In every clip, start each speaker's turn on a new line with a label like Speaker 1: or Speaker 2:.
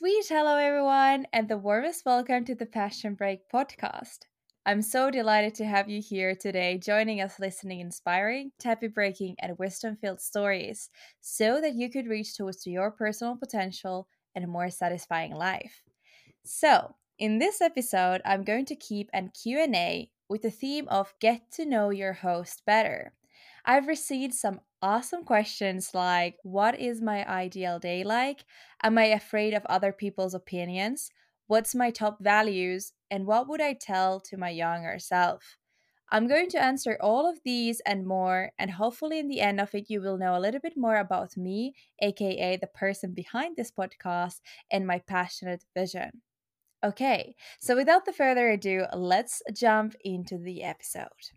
Speaker 1: sweet hello, everyone, and the warmest welcome to the Passion Break podcast. I'm so delighted to have you here today, joining us listening inspiring, tappy breaking, and wisdom filled stories so that you could reach towards your personal potential and a more satisfying life. So, in this episode, I'm going to keep an Q&A with the theme of get to know your host better. I've received some awesome questions like What is my ideal day like? Am I afraid of other people's opinions? What's my top values? And what would I tell to my younger self? I'm going to answer all of these and more, and hopefully, in the end of it, you will know a little bit more about me, aka the person behind this podcast, and my passionate vision. Okay, so without the further ado, let's jump into the episode.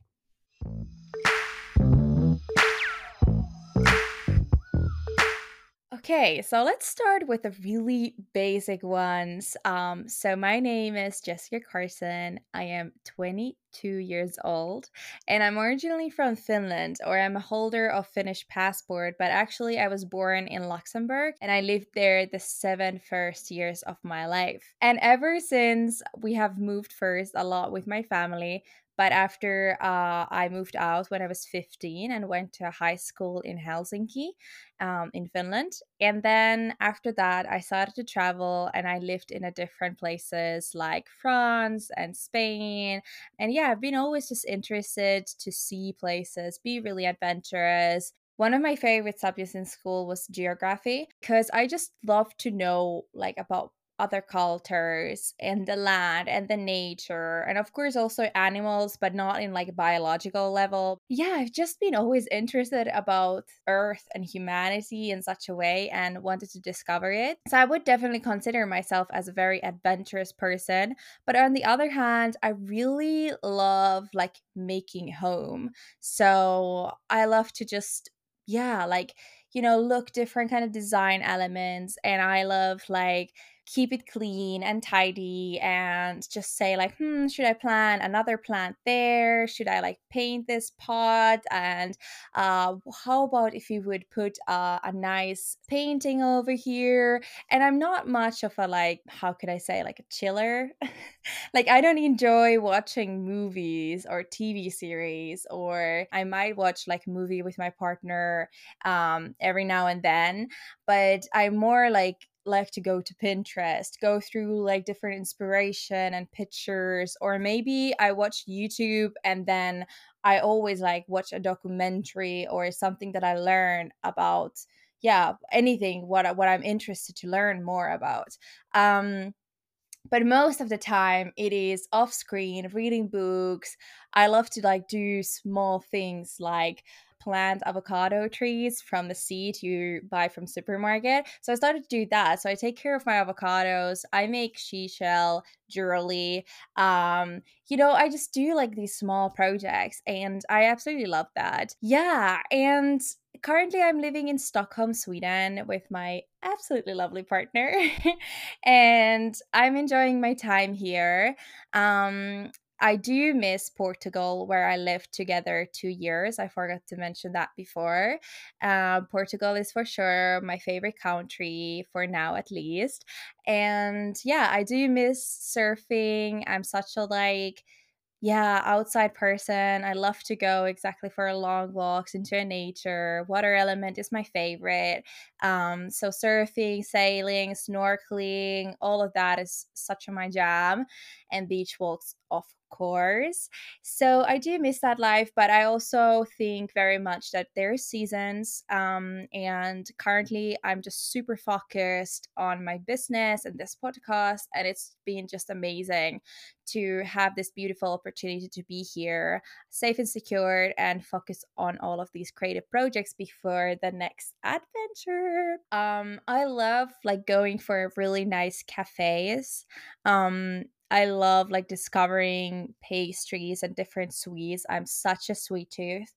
Speaker 1: Okay, so let's start with the really basic ones. Um, so my name is Jessica Carson. I am 22 years old, and I'm originally from Finland, or I'm a holder of Finnish passport. But actually, I was born in Luxembourg, and I lived there the seven first years of my life. And ever since, we have moved first a lot with my family. But after uh, I moved out when I was 15 and went to high school in Helsinki, um, in Finland. And then after that, I started to travel and I lived in a different places like France and Spain. And yeah, I've been always just interested to see places, be really adventurous, one of my favorite subjects in school was geography because I just love to know like about other cultures and the land and the nature and of course also animals but not in like biological level. Yeah i've just been always interested about earth and humanity in such a way and wanted to discover it. So i would definitely consider myself as a very adventurous person but on the other hand i really love like making home. So i love to just yeah like you know look different kind of design elements and i love like keep it clean and tidy and just say like hmm should i plant another plant there? Should i like paint this pot? And uh how about if you would put uh, a nice painting over here? And i'm not much of a like how could i say like a chiller. Like i don't enjoy watching movies or tv series or i might watch like a movie with my partner um every now and then but i'm more like like to go to Pinterest, go through like different inspiration and pictures, or maybe I watch YouTube and then I always like watch a documentary or something that I learn about yeah anything what what I'm interested to learn more about. Um, but most of the time it is off screen reading books i love to like do small things like plant avocado trees from the seed you buy from supermarket. So I started to do that. So I take care of my avocados. I make seashell jewelry. Um, you know, I just do like these small projects and I absolutely love that. Yeah, and currently I'm living in Stockholm, Sweden with my absolutely lovely partner and I'm enjoying my time here. Um I do miss Portugal, where I lived together two years. I forgot to mention that before. Uh, Portugal is for sure my favorite country for now, at least. And yeah, I do miss surfing. I'm such a like yeah, outside person. I love to go exactly for long walks into nature. Water element is my favorite. Um, so surfing, sailing, snorkeling, all of that is such a my jam. And beach walks, of course. So I do miss that life, but I also think very much that there's seasons. Um, and currently, I'm just super focused on my business and this podcast, and it's been just amazing to have this beautiful opportunity to be here, safe and secured, and focus on all of these creative projects before the next adventure. Um, I love like going for really nice cafes. Um, I love like discovering pastries and different sweets. I'm such a sweet tooth.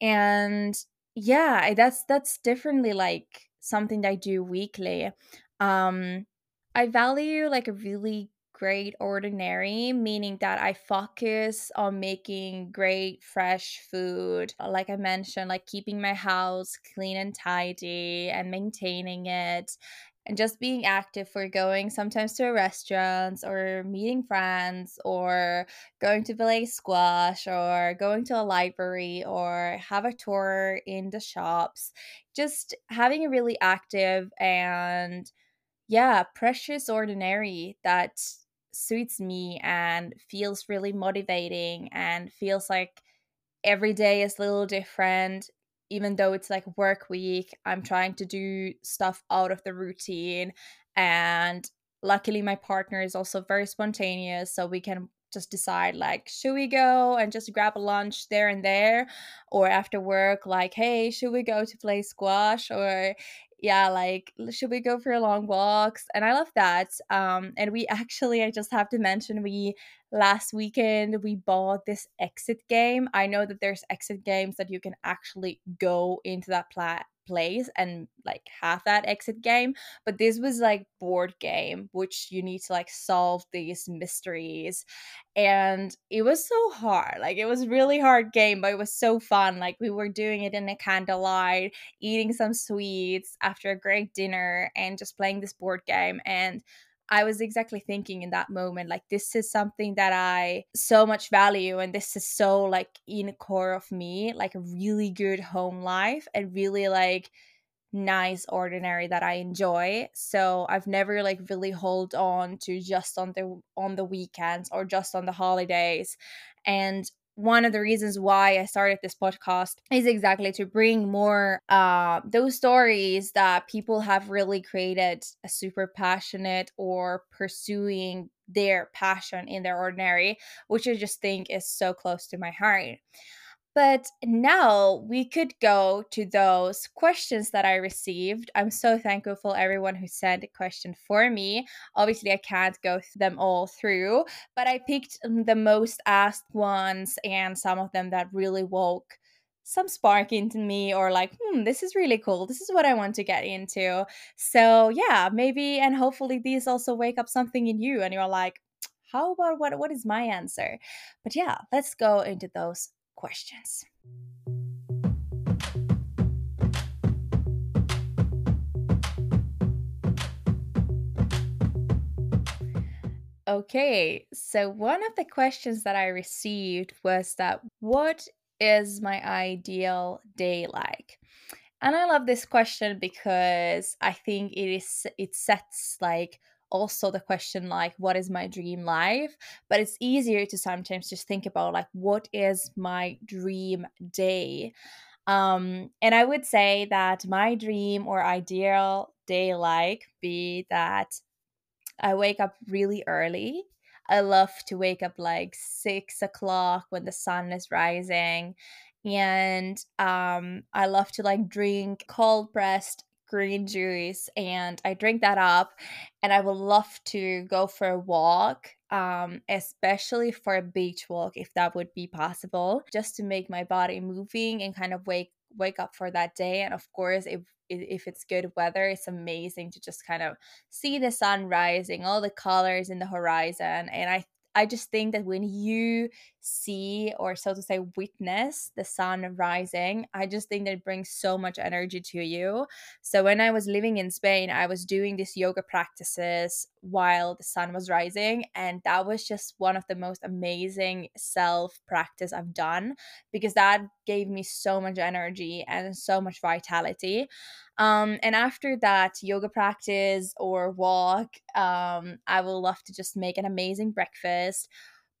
Speaker 1: And yeah, that's that's differently like something that I do weekly. Um I value like a really great ordinary, meaning that I focus on making great fresh food. Like I mentioned, like keeping my house clean and tidy and maintaining it and just being active for going sometimes to restaurants or meeting friends or going to play squash or going to a library or have a tour in the shops. Just having a really active and yeah precious ordinary that suits me and feels really motivating and feels like every day is a little different even though it's like work week, I'm trying to do stuff out of the routine. And luckily, my partner is also very spontaneous. So we can just decide, like, should we go and just grab a lunch there and there? Or after work, like, hey, should we go to play squash? Or yeah, like, should we go for long walks? And I love that. Um, and we actually, I just have to mention, we last weekend we bought this exit game. I know that there's exit games that you can actually go into that pla- place and like have that exit game, but this was like board game which you need to like solve these mysteries. And it was so hard. Like it was really hard game, but it was so fun. Like we were doing it in a candlelight, eating some sweets after a great dinner and just playing this board game and I was exactly thinking in that moment, like, this is something that I so much value, and this is so, like, in core of me, like, a really good home life and really, like, nice ordinary that I enjoy. So I've never like really hold on to just on the on the weekends or just on the holidays. And one of the reasons why I started this podcast is exactly to bring more uh, those stories that people have really created a super passionate or pursuing their passion in their ordinary, which I just think is so close to my heart. But now we could go to those questions that I received. I'm so thankful for everyone who sent a question for me. Obviously, I can't go them all through, but I picked the most asked ones and some of them that really woke some spark into me or like, hmm, this is really cool. This is what I want to get into. So, yeah, maybe and hopefully these also wake up something in you and you're like, how about what what is my answer? But yeah, let's go into those questions. Okay, so one of the questions that I received was that what is my ideal day like? And I love this question because I think it is it sets like also the question like what is my dream life? But it's easier to sometimes just think about like what is my dream day? Um and i would say that my dream or ideal day like be that i wake up really early. I love to wake up like six o'clock when the sun is rising. And um i love to like drink cold pressed green juice and I drink that up and I would love to go for a walk um especially for a beach walk if that would be possible just to make my body moving and kind of wake wake up for that day and of course if if it's good weather it's amazing to just kind of see the sun rising all the colors in the horizon and I I just think that when you see or so to say witness the sun rising, I just think that it brings so much energy to you. So when I was living in Spain, I was doing these yoga practices while the sun was rising and that was just one of the most amazing self practice I've done because that gave me so much energy and so much vitality. Um, and after that yoga practice or walk, um, I will love to just make an amazing breakfast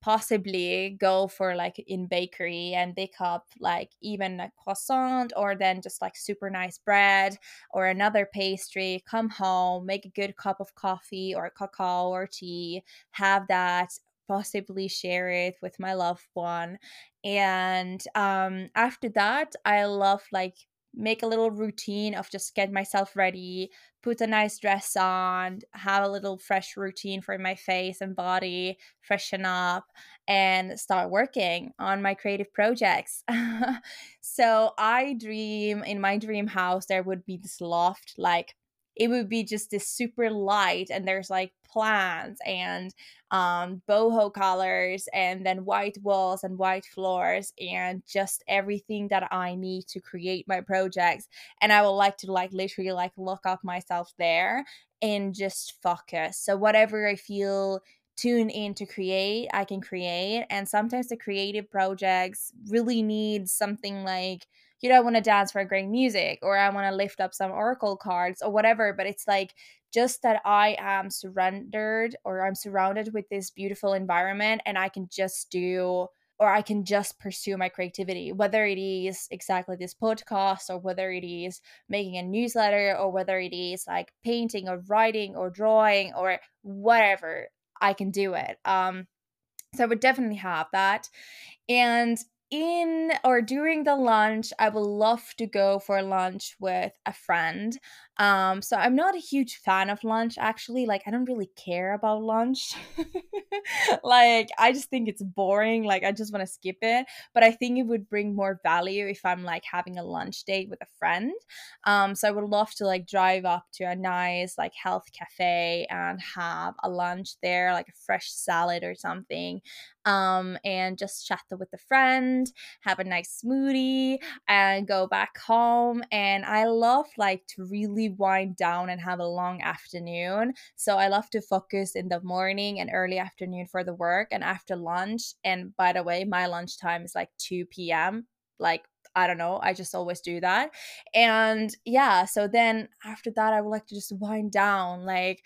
Speaker 1: possibly go for like in bakery and pick up like even a croissant or then just like super nice bread or another pastry come home make a good cup of coffee or cacao or tea have that possibly share it with my loved one. And um after that i love like make a little routine of just get myself ready, put a nice dress on, have a little fresh routine for my face and body, freshen up, and start working on my creative projects. so I dream in my dream house, there would be this loft like it would be just this super light and there's like plants and um, boho colors and then white walls and white floors and just everything that I need to create my projects. And I would like to like literally like look up myself there and just focus. So whatever I feel tune in to create, I can create. And sometimes the creative projects really need something like, you know, I want to dance for a great music or I want to lift up some oracle cards or whatever. But it's like just that I am surrendered or I'm surrounded with this beautiful environment and I can just do or I can just pursue my creativity, whether it is exactly this podcast or whether it is making a newsletter or whether it is like painting or writing or drawing or whatever. I can do it. Um, so I would definitely have that. And in or during the lunch, I would love to go for lunch with a friend. Um, so I'm not a huge fan of lunch actually. Like I don't really care about lunch. like I just think it's boring. Like I just want to skip it. But I think it would bring more value if I'm like having a lunch date with a friend. Um, so I would love to like drive up to a nice like health cafe and have a lunch there, like a fresh salad or something. Um, and just chat with a friend, have a nice smoothie, and go back home. And I love like to really wind down and have a long afternoon. So I love to focus in the morning and early afternoon for the work and after lunch. And by the way, my lunch time is like 2 p.m. Like I don't know. I just always do that. And yeah, so then after that, I would like to just wind down, like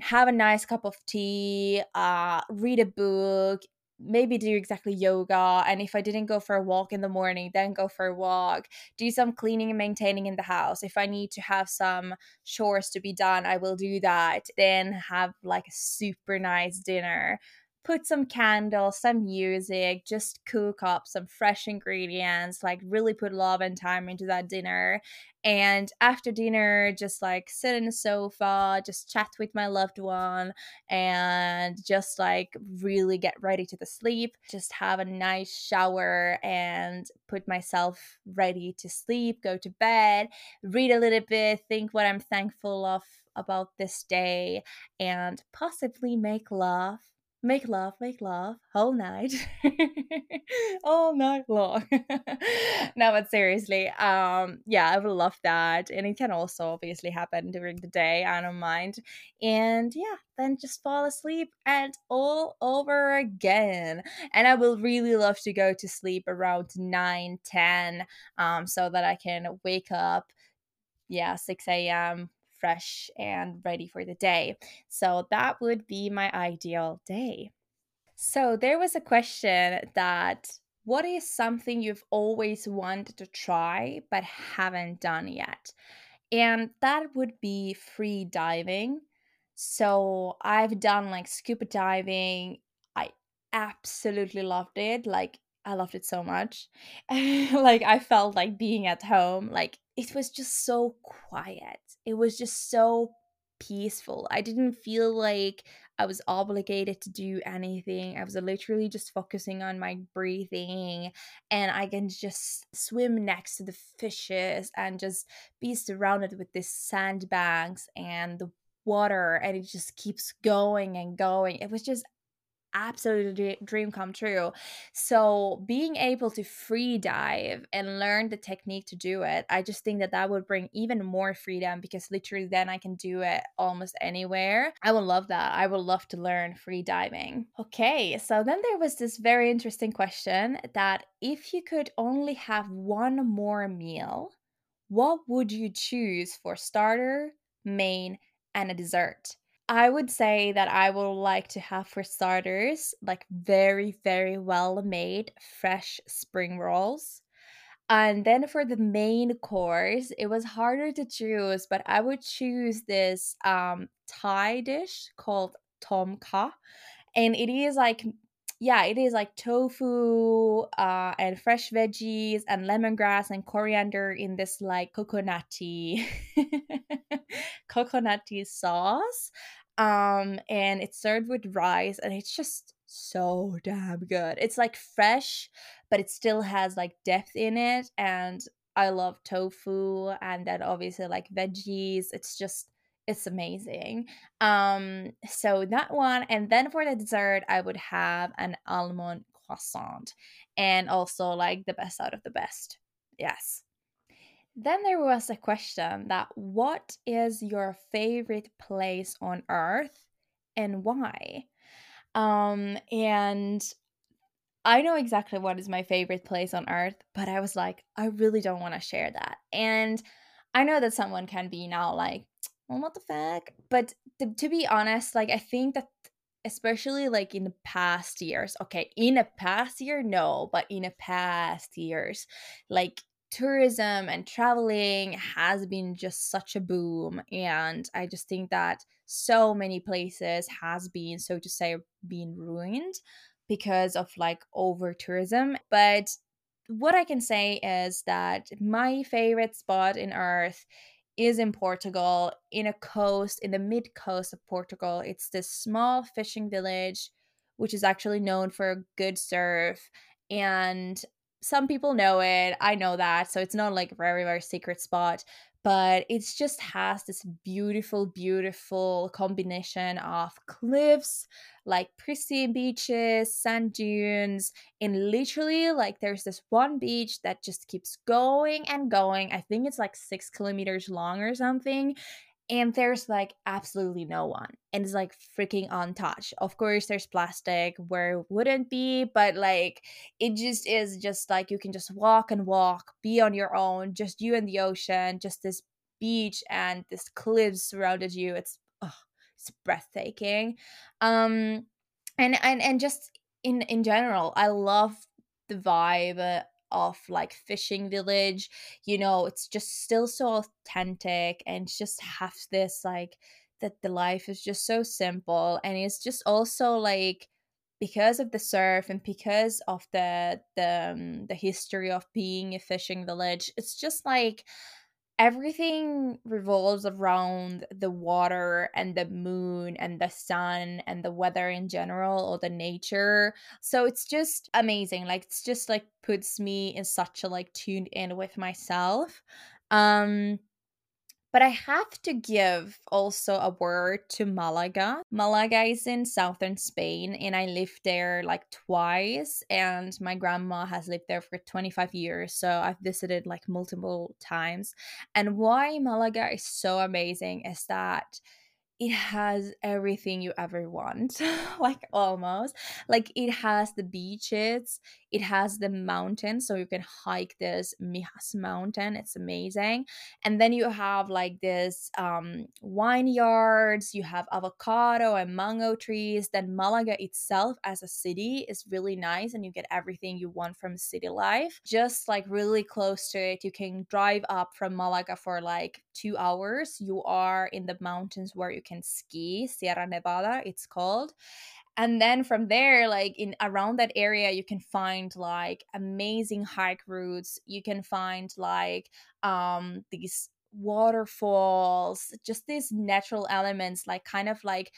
Speaker 1: have a nice cup of tea, uh, read a book, maybe do exactly yoga and if i didn't go for a walk in the morning then go for a walk do some cleaning and maintaining in the house. If i need to have some chores to be done i will do that then have like a super nice dinner put some candles, some music, just cook up some fresh ingredients, like really put love and time into that dinner. And after dinner, just like sit in the sofa, just chat with my loved one, and just like really get ready to the sleep. Just have a nice shower and put myself ready to sleep, go to bed, read a little bit, think what I'm thankful of about this day, and possibly make love make love, make love whole night, all night long. no, but seriously, um, yeah, I would love that, and it can also obviously happen during the day. I don't mind, and yeah, then just fall asleep and all over again. And I will really love to go to sleep around 9 10, um, so that I can wake up, yeah, 6 a.m fresh and ready for the day. So that would be my ideal day. So there was a question that what is something you've always wanted to try but haven't done yet? And that would be free diving. So I've done like scuba diving. I absolutely loved it. Like I loved it so much. like I felt like being at home. Like it was just so quiet. It was just so peaceful. I didn't feel like I was obligated to do anything. I was literally just focusing on my breathing and I can just swim next to the fishes and just be surrounded with these sandbanks and the water and it just keeps going and going. It was just absolute dream come true. So, being able to free dive and learn the technique to do it, I just think that that would bring even more freedom because literally then I can do it almost anywhere. I would love that. I would love to learn free diving. Okay, so then there was this very interesting question that if you could only have one more meal, what would you choose for starter, main, and a dessert? I would say that I would like to have for starters like very, very well made fresh spring rolls. And then for the main course, it was harder to choose, but I would choose this um, Thai dish called Tom Kha. And it is like yeah, it is like tofu uh, and fresh veggies and lemongrass and coriander in this like coconutty coconutty sauce um and it's served with rice and it's just so damn good. It's like fresh but it still has like depth in it and i love tofu and then obviously like veggies. It's just it's amazing. Um so that one and then for the dessert i would have an almond croissant and also like the best out of the best. Yes then there was a question that what is your favorite place on earth and why? Um, and I know exactly what is my favorite place on earth, but I was like, I really don't want to share that. And I know that someone can be now like, well, what the fuck? But to, to be honest, like, I think that especially like in the past years, okay, in a past year, no, but in a past years, like tourism and traveling has been just such a boom and i just think that so many places has been so to say been ruined because of like over tourism but what i can say is that my favorite spot in earth is in portugal in a coast in the mid coast of portugal. It's this small fishing village which is actually known for a good surf and some people know it. I know that. So it's not like a very, very secret spot, but it just has this beautiful, beautiful combination of cliffs, like pristine beaches, sand dunes, and literally, like, there's this one beach that just keeps going and going. I think it's like six kilometers long or something and there's like absolutely no one and it's like freaking untouched. Of course there's plastic where wouldn't be but like it just is just like you can just walk and walk be on your own just you and the ocean just this beach and this cliffs surrounded you. It's oh, it's breathtaking. Um and and and just in in general i love the vibe of like fishing village you know it's just still so authentic and just have this like that the life is just so simple and it's just also like because of the surf and because of the the um, the history of being a fishing village it's just like everything revolves around the water and the moon and the sun and the weather in general or the nature. So it's just amazing like it's just like puts me in such a like tuned in with myself. Um but I have to give also a word to Malaga. Malaga is in southern Spain, and I lived there like twice. And my grandma has lived there for 25 years. So I've visited like multiple times. And why Malaga is so amazing is that it has everything you ever want like almost like it has the beaches it has the mountains so you can hike this mijas mountain it's amazing and then you have like this um vineyards you have avocado and mango trees then malaga itself as a city is really nice and you get everything you want from city life just like really close to it you can drive up from malaga for like two hours you are in the mountains where you can ski, Sierra Nevada, it's called. And then from there, like in around that area, you can find like amazing hike routes. You can find like um these waterfalls, just these natural elements, like kind of like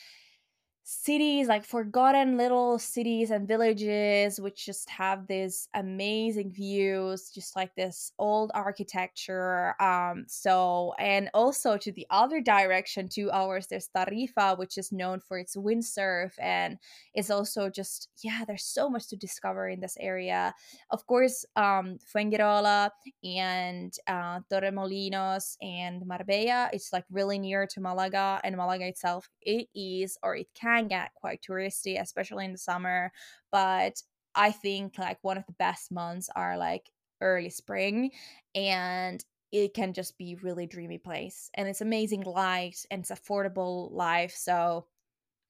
Speaker 1: cities like forgotten little cities and villages which just have these amazing views just like this old architecture um so and also to the other direction two hours there's tarifa which is known for its windsurf and it's also just yeah there's so much to discover in this area. Of course um fuengirola and uh, torremolinos and marbella it's like really near to malaga and malaga itself it is or it can can get quite touristy, especially in the summer. But I think like one of the best months are like early spring and it can just be really dreamy place and it's amazing light and it's affordable life so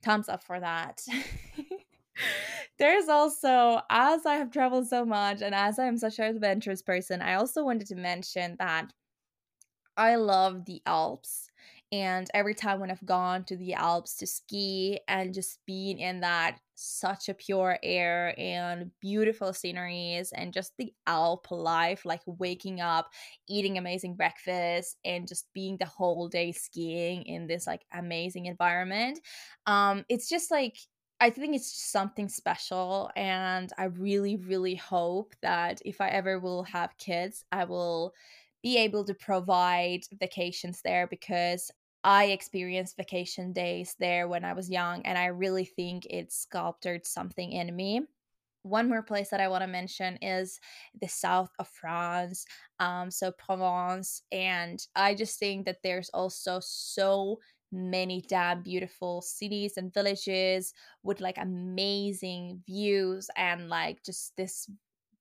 Speaker 1: thumbs up for that there's also as i have traveled so much and as i'm such an adventurous person i also wanted to mention that i love the alps and every time when I've gone to the Alps to ski and just being in that such a pure air and beautiful sceneries and just the Alp life, like waking up, eating amazing breakfast, and just being the whole day skiing in this like amazing environment. Um, it's just like I think it's just something special, and I really, really hope that if I ever will have kids, I will be able to provide vacations there because I experienced vacation days there when I was young, and I really think it sculpted something in me. one more place that I want to mention is the south of France, um, so Provence. And I just think that there's also so many damn beautiful cities and villages with like amazing views and like just this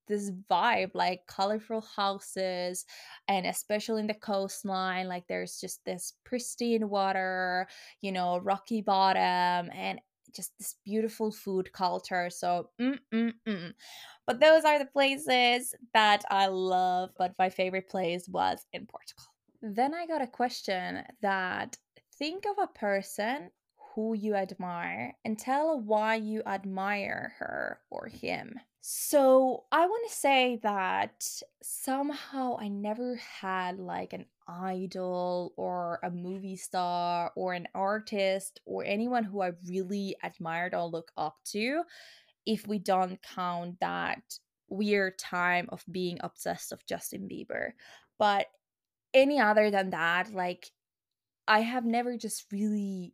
Speaker 1: this vibe like colorful houses and especially in the coastline like there's just this pristine water you know rocky bottom and just this beautiful food culture. So, mm-mm-mm. but those are the places that I love. But my favorite place was in Portugal. Then I got a question that think of a person who you admire and tell why you admire her or him. So I want to say that somehow I never had like an idol or a movie star or an artist or anyone who I really admired or look up to if we don't count that weird time of being obsessed of Justin Bieber. But any other than that, like I have never just really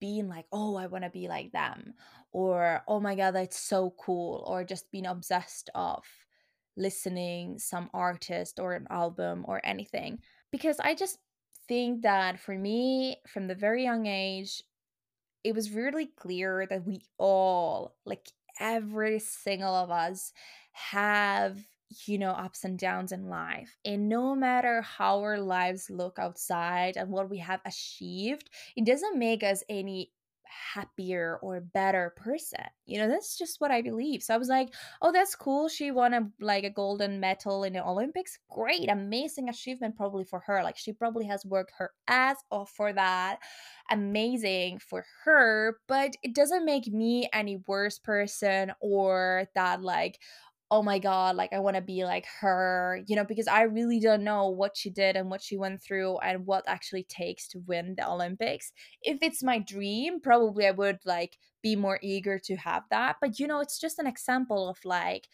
Speaker 1: been like, oh, I want to be like them, or oh my god, that's so cool, or just being obsessed of listening some artist or an album or anything. Because I just think that for me, from the very young age, it was really clear that we all, like every single of us, have you know, ups and downs in life. And no matter how our lives look outside and what we have achieved, it doesn't make us any happier or better person. You know, that's just what I believe. So I was like, oh, that's cool. She won a like a golden medal in the Olympics. Great, amazing achievement probably for her. Like she probably has worked her ass off for that. Amazing for her, but it doesn't make me any worse person or that like oh my god like i want to be like her you know because i really don't know what she did and what she went through and what actually takes to win the olympics if it's my dream probably i would like be more eager to have that but you know it's just an example of like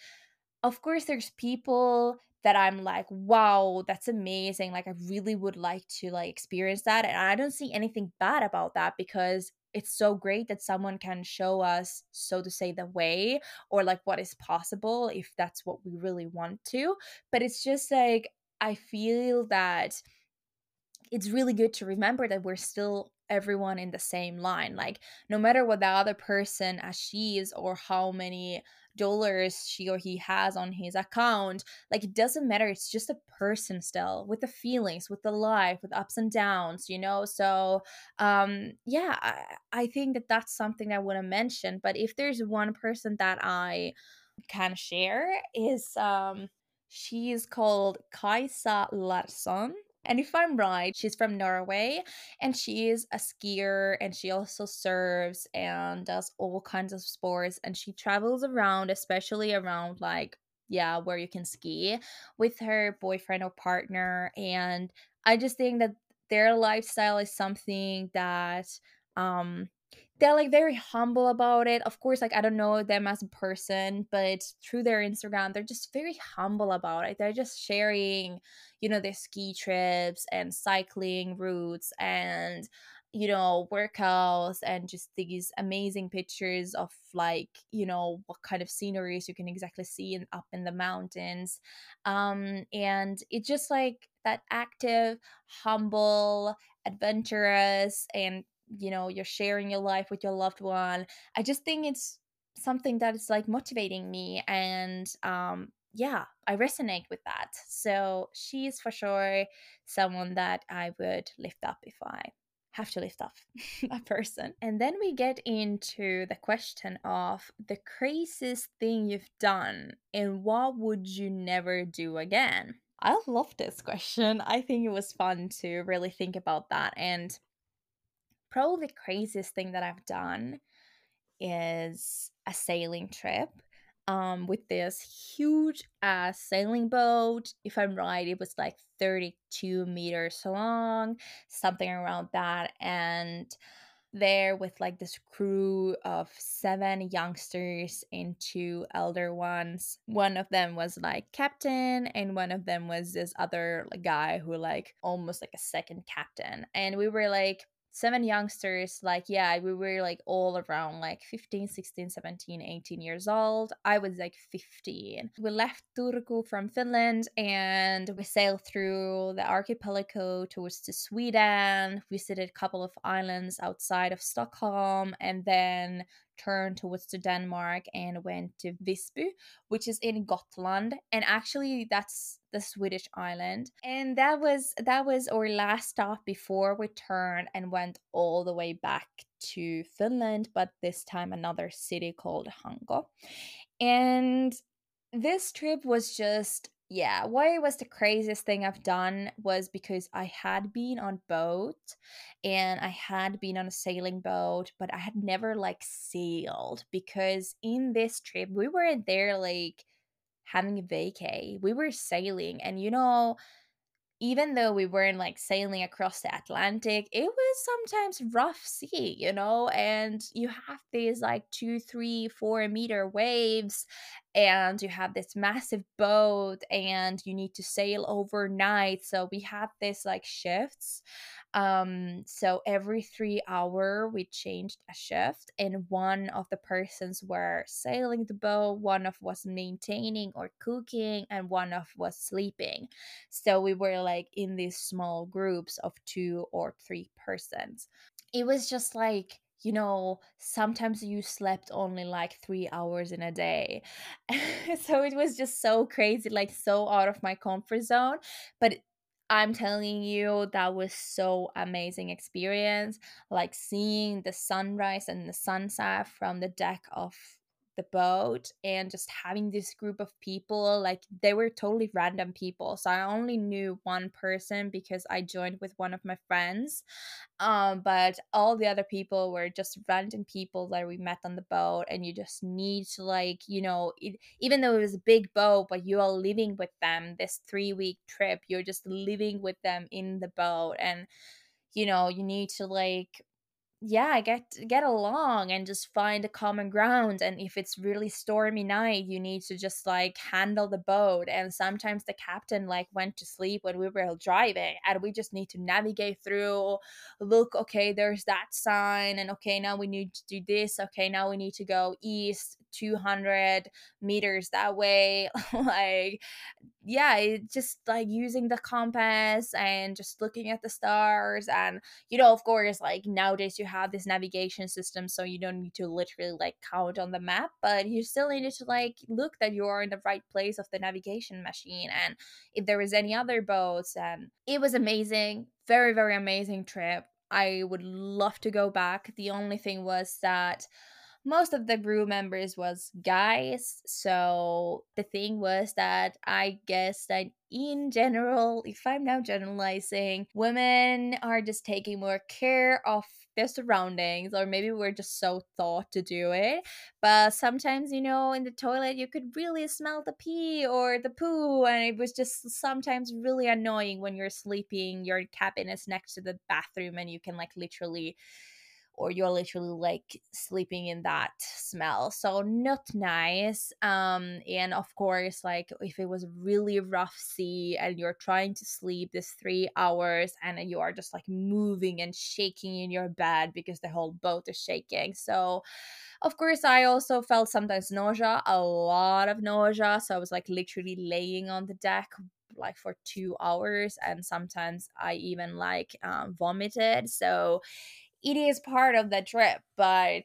Speaker 1: of course there's people that I'm like, wow, that's amazing. Like I really would like to like experience that. And I don't see anything bad about that because it's so great that someone can show us so to say the way or like what is possible if that's what we really want to but it's just like i feel that it's really good to remember that we're still everyone in the same line like no matter what the other person achieves or how many dollars she or he has on his account like it doesn't matter it's just a person still with the feelings with the life with ups and downs you know? So um yeah i, I think that that's something i want to mention but if there's one person that i can share is um she is called Kaisa Larsson and if I'm right, she's from Norway and she is a skier and she also serves and does all kinds of sports and she travels around, especially around like yeah, where you can ski with her boyfriend or partner. And I just think that their lifestyle is something that um they're like very humble about it. Of course, like I don't know them as a person, but through their Instagram, they're just very humble about it. They're just sharing, you know, their ski trips and cycling routes and you know workouts and just these amazing pictures of like you know what kind of sceneries you can exactly see in, up in the mountains um and it's just like that active humble adventurous and you know you're sharing your life with your loved one. I just think it's something that is like motivating me and um yeah i resonate with that. So she's for sure someone that i would lift up if i have to lift up a person. And then we get into the question of the craziest thing you've done and what would you never do again? I love this question. I think it was fun to really think about that and probably the craziest thing that I've done is a sailing trip um, with this huge ass sailing boat. If I'm right, it was like 32 meters long, something around that. And there with like this crew of seven youngsters and two elder ones. One of them was like captain, and one of them was this other guy who like almost like a second captain. And we were like seven youngsters like yeah we were like all around like 15 16 17 18 years old i was like 15 we left turku from finland and we sailed through the archipelago towards to sweden visited a couple of islands outside of stockholm and then turned towards to Denmark and went to Visby, which is in Gotland, and actually that's the Swedish island. And that was that was our last stop before we turned and went all the way back to Finland, but this time another city called Hanko. And this trip was just yeah, why it was the craziest thing I've done was because I had been on boat and I had been on a sailing boat, but I had never like sailed because in this trip we weren't there like having a vacay. We were sailing and you know even though we weren't like sailing across the Atlantic, it was sometimes rough sea, you know, and you have these like two, three, four meter waves, and you have this massive boat, and you need to sail overnight. So we had this like shifts. Um, so every three hour we changed a shift, and one of the persons were sailing the boat, one of was maintaining or cooking, and one of was sleeping. So we were like in these small groups of two or three persons. It was just like you know, sometimes you slept only like three hours in a day. so it was just so crazy, like so out of my comfort zone. But I'm telling you, that was so amazing experience. Like seeing the sunrise and the sunset from the deck of the boat and just having this group of people like they were totally random people so i only knew one person because i joined with one of my friends um but all the other people were just random people that we met on the boat and you just need to like you know it, even though it was a big boat but you are living with them this 3 week trip you're just living with them in the boat and you know you need to like yeah get get along and just find a common ground and if it's really stormy night you need to just like handle the boat and sometimes the captain like went to sleep when we were driving and we just need to navigate through look okay there's that sign and okay now we need to do this okay now we need to go east 200 meters that way like yeah it just like using the compass and just looking at the stars and you know of course like nowadays you have this navigation system so you don't need to literally like count on the map but you still need to like look that you're in the right place of the navigation machine and if there is any other boats and it was amazing very very amazing trip. I would love to go back. The only thing was that most of the crew members was guys so the thing was that i guess that in general if i'm now generalizing women are just taking more care of their surroundings or maybe we're just so thought to do it but sometimes you know in the toilet you could really smell the pee or the poo and it was just sometimes really annoying when you're sleeping your cabin is next to the bathroom and you can like literally or you're literally like sleeping in that smell. So not nice um and of course like if it was really rough sea and you're trying to sleep this three hours and you are just like moving and shaking in your bed because the whole boat is shaking. So of course i also felt sometimes nausea a lot of nausea. So i was like literally laying on the deck like for two hours and sometimes i even like um, vomited. So it is part of the trip, but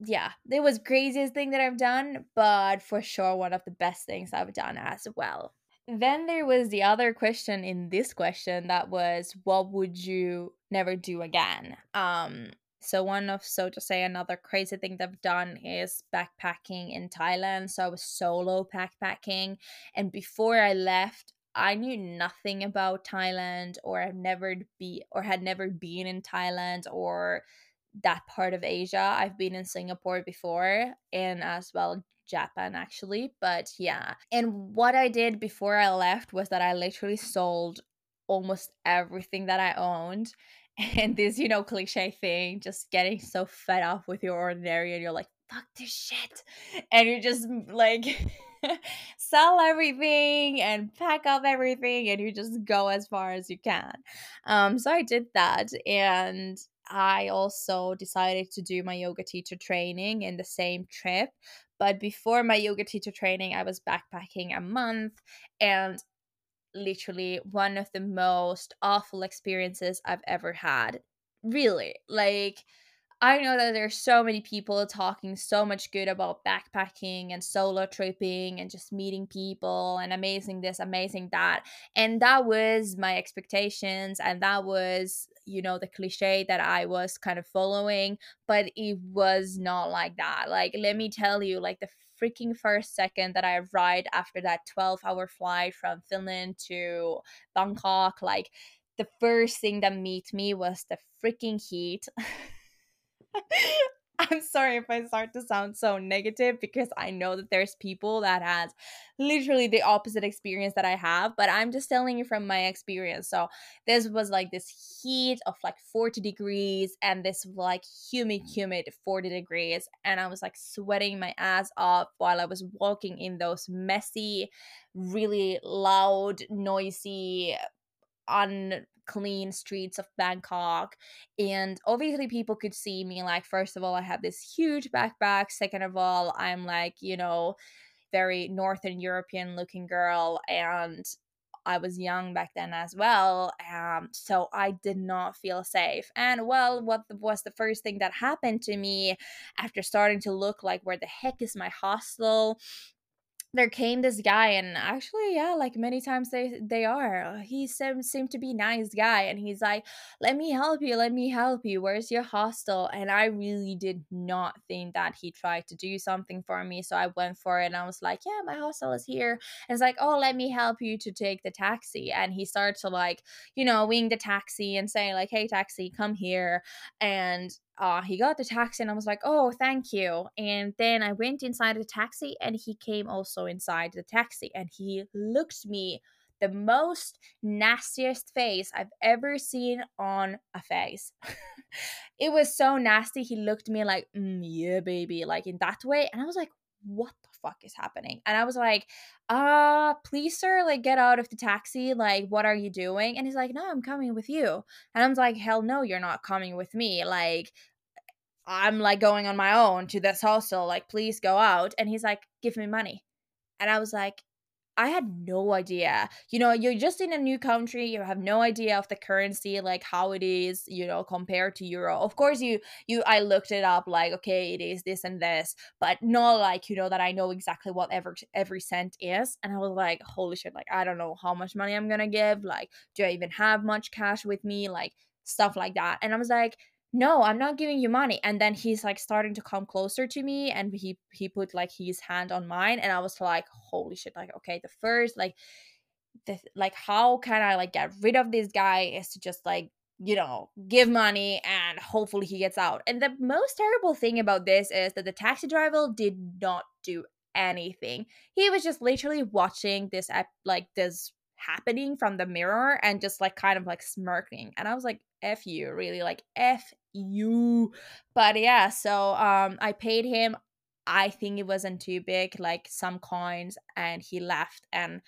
Speaker 1: yeah, it was craziest thing that I've done, but for sure one of the best things I've done as well. Then there was the other question in this question that was what would you never do again? Um so one of so to say another crazy thing that I've done is backpacking in Thailand. So I was solo backpacking and before I left I knew nothing about Thailand or I've never be or had never been in Thailand or that part of Asia. I've been in Singapore before and as well Japan actually, but yeah. And what I did before I left was that I literally sold almost everything that I owned. And this, you know, cliche thing, just getting so fed up with your ordinary and you're like, fuck this shit. And you're just like sell everything and pack up everything and you just go as far as you can. Um, so I did that and I also decided to do my yoga teacher training in the same trip. But before my yoga teacher training, I was backpacking a month and literally one of the most awful experiences I've ever had. Really. Like, I know that there's so many people talking so much good about backpacking and solo tripping and just meeting people and amazing this, amazing that. And that was my expectations and that was, you know, the cliche that I was kind of following, but it was not like that. Like let me tell you, like the freaking first second that I arrived after that 12 hour flight from Finland to Bangkok, like the first thing that met me was the freaking heat. I'm sorry if I start to sound so negative because I know that there's people that has literally the opposite experience that I have, but I'm just telling you from my experience. So this was like this heat of like 40 degrees and this like humid, mm. humid 40 degrees. And I was like sweating my ass off while I was walking in those messy, really loud, noisy, un clean streets of Bangkok. And obviously, people could see me like, first of all, I have this huge backpack. Second of all, I'm like, you know, very Northern European looking girl. And I was young back then as well. Um, so I did not feel safe. And well, what was the first thing that happened to me after starting to look like where the heck is my hostel? There came this guy and actually yeah like many times they they are. He seemed, seemed to be nice guy and he's like let me help you let me help you. Where's your hostel? And i really did not think that he tried to do something for me so i went for it and i was like yeah my hostel is here. And it's like oh let me help you to take the taxi. And he started to like you know wing the taxi and say like hey taxi come here. And uh, he got the taxi and I was like, oh, thank you. And then I went inside the taxi and he came also inside the taxi and he looked me the most nastiest face I've ever seen on a face. it was so nasty. He looked me like, mm, yeah, baby, like in that way. And I was like, what the fuck is happening? And I was like, uh, please, sir, like get out of the taxi. Like, what are you doing? And he's like, no, I'm coming with you. And I'm like, hell no, you're not coming with me. Like, I'm like going on my own to this hostel, like, please go out. And he's like, give me money. And I was like, I had no idea. You know, you're just in a new country, you have no idea of the currency, like how it is, you know, compared to euro. Of course, you you I looked it up like okay, it is this and this, but not like, you know, that I know exactly what every every cent is. And I was like, holy shit, like I don't know how much money I'm to give, like do I even have much cash with me, like stuff like that. And I was like, no i'm not giving you money. And then he's like starting to come closer to me and he he put like his hand on mine and i was like holy shit like okay the first like the like how can i like get rid of this guy is to just like you know give money and hopefully he gets out. And the most terrible thing about this is that the taxi driver did not do anything. He was just literally watching this like this happening from the mirror and just like kind of like smirking and i was like f you really like f you. But yeah so um i paid him i think it wasn't too big like some coins and he left and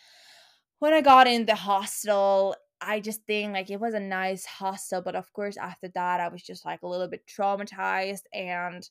Speaker 1: when i got in the hostel i just think like it was a nice hostel but of course after that i was just like a little bit traumatized and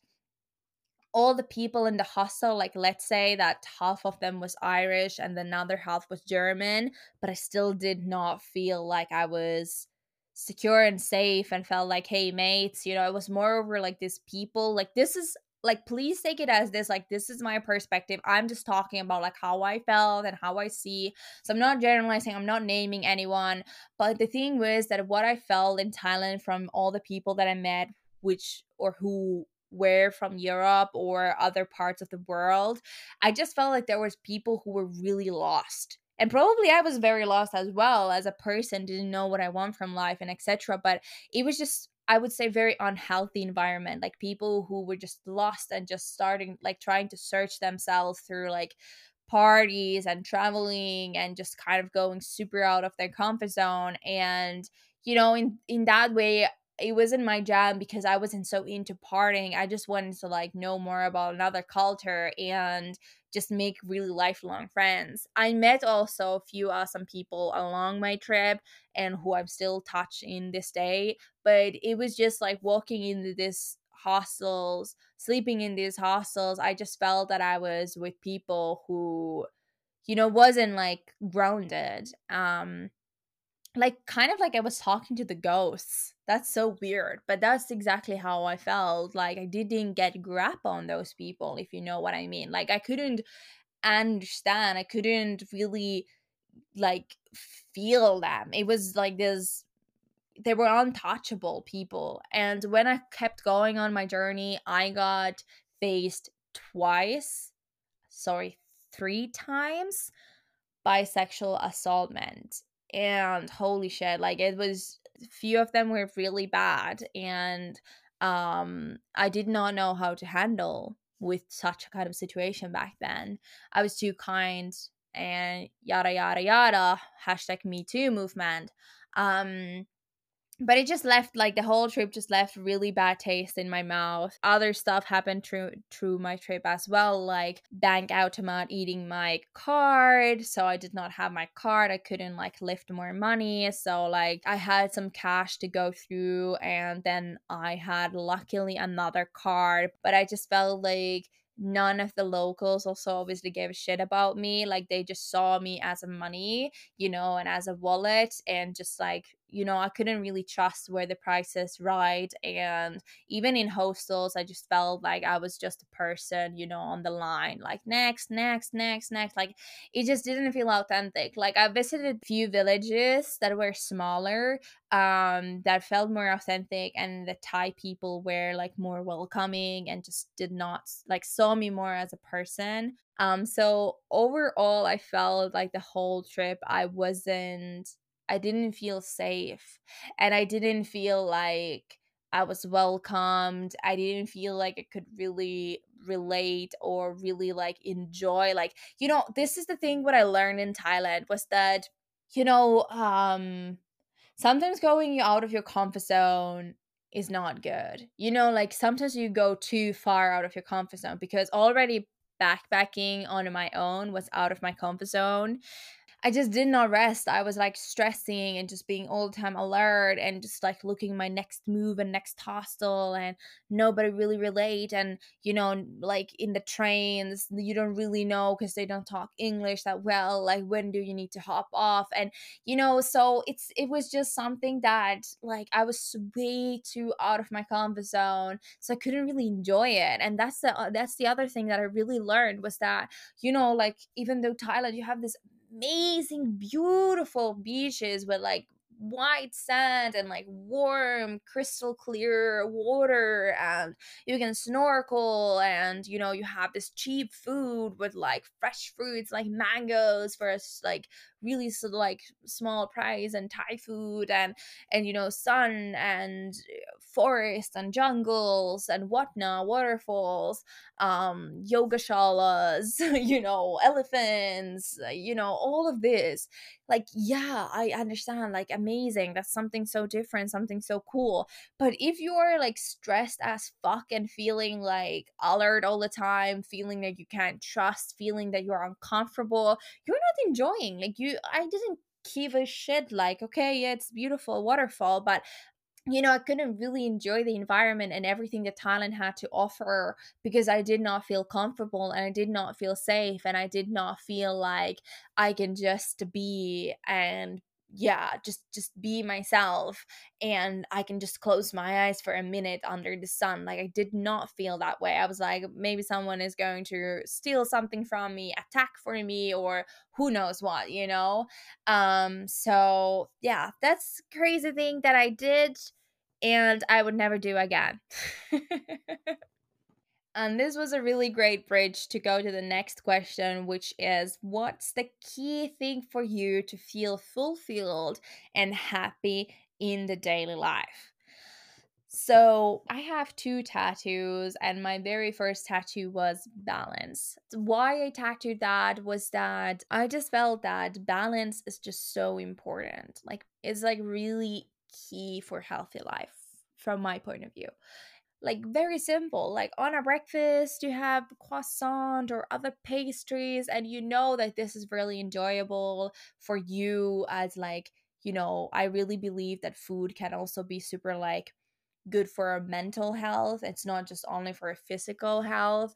Speaker 1: all the people in the hostel, like let's say that half of them was Irish and the other half was German, but I still did not feel like I was secure and safe and felt like, hey, mates, you know, it was more over like these people, like this is like please take it as this like this is my perspective. I'm just talking about like how i felt and how i see. So i'm not generalizing i'm not naming anyone but the thing was that what i felt in thailand from all the people that i met which or who were from Europe or other parts of the world, I just felt like there was people who were really lost. And probably I was very lost as well as a person, didn't know what I want from life and etc. But it was just I would say very unhealthy environment, like people who were just lost and just starting like trying to search themselves through like parties and traveling and just kind of going super out of their comfort zone and you know in in that way it wasn't my jam because I wasn't so into partying. I just wanted to like know more about another culture and just make really lifelong friends. I met also a few awesome people along my trip and who I'm still touch in this day, but it was just like walking into this hostels, sleeping in these hostels, I just felt that I was with people who you know wasn't like grounded. Um like kind of like I was talking to the ghosts. That's so weird, but that's exactly how I felt. Like I didn't get grab on those people, if you know what I mean. Like I couldn't understand. I couldn't really like feel them. It was like this they were untouchable people. And when I kept going on my journey, I got faced twice, sorry, three times by sexual assaultment and holy shit like it was few of them were really bad and um i did not know how to handle with such a kind of situation back then. I was too kind and yada yada yada hashtag me too movement um but it just left like the whole trip just left really bad taste in my mouth. Other stuff happened through through my trip as well like bank automat eating my card so i did not have my card i couldn't like lift more money so like i had some cash to go through and then i had luckily another card but i just felt like none of the locals also obviously gave a shit about me like they just saw me as a money you know and as a wallet and just like you know, I couldn't really trust where the prices right. And even in hostels, I just felt like I was just a person, you know, on the line, like next, next, next, next. Like it just didn't feel authentic. Like I visited a few villages that were smaller, um, that felt more authentic, and the Thai people were like more welcoming and just did not like saw me more as a person. Um, so overall, I felt like the whole trip I wasn't I didn't feel safe and I didn't feel like I was welcomed. I didn't feel like I could really relate or really like enjoy like you know this is the thing what I learned in Thailand was that you know um sometimes going out of your comfort zone is not good. You know like sometimes you go too far out of your comfort zone because already backpacking on my own was out of my comfort zone I just did not rest. I was like stressing and just being all the time alert and just like looking my next move and next hostel and nobody really relate and you know like in the trains you don't really know because they don't talk English that well like when do you need to hop off and you know so it's it was just something that like I was way too out of my comfort zone so I couldn't really enjoy it and that's the uh, that's the other thing that I really learned was that you know like even though Thailand you have this amazing, beautiful beaches with like white sand and like warm crystal clear water and you can snorkel and you know you have this cheap food with like fresh fruits like mangoes for us like really like small price and thai food and and you know sun and forest and jungles and whatnot waterfalls um yoga shalas you know elephants you know all of this. Like yeah i understand like amazing that's something so different something so cool. But if you're like stressed as fuck and feeling like alert all the time feeling that you can't trust feeling that you're uncomfortable you're not enjoying like you i didn't give a shit like okay yeah it's beautiful waterfall but you know, I couldn't really enjoy the environment and everything that Thailand had to offer because I did not feel comfortable and I did not feel safe and I did not feel like I can just be and yeah just just be myself and i can just close my eyes for a minute under the sun like i did not feel that way i was like maybe someone is going to steal something from me attack for me or who knows what you know? Um so yeah that's crazy thing that i did and i would never do again And this was a really great bridge to go to the next question, which is what's the key thing for you to feel fulfilled and happy in the daily life? So, I have two tattoos, and my very first tattoo was balance. Why I tattooed that was that I just felt that balance is just so important. Like, it's like really key for healthy life from my point of view like very simple like on a breakfast you have croissant or other pastries and you know that this is really enjoyable for you as like you know i really believe that food can also be super like good for our mental health. It's not just only for physical health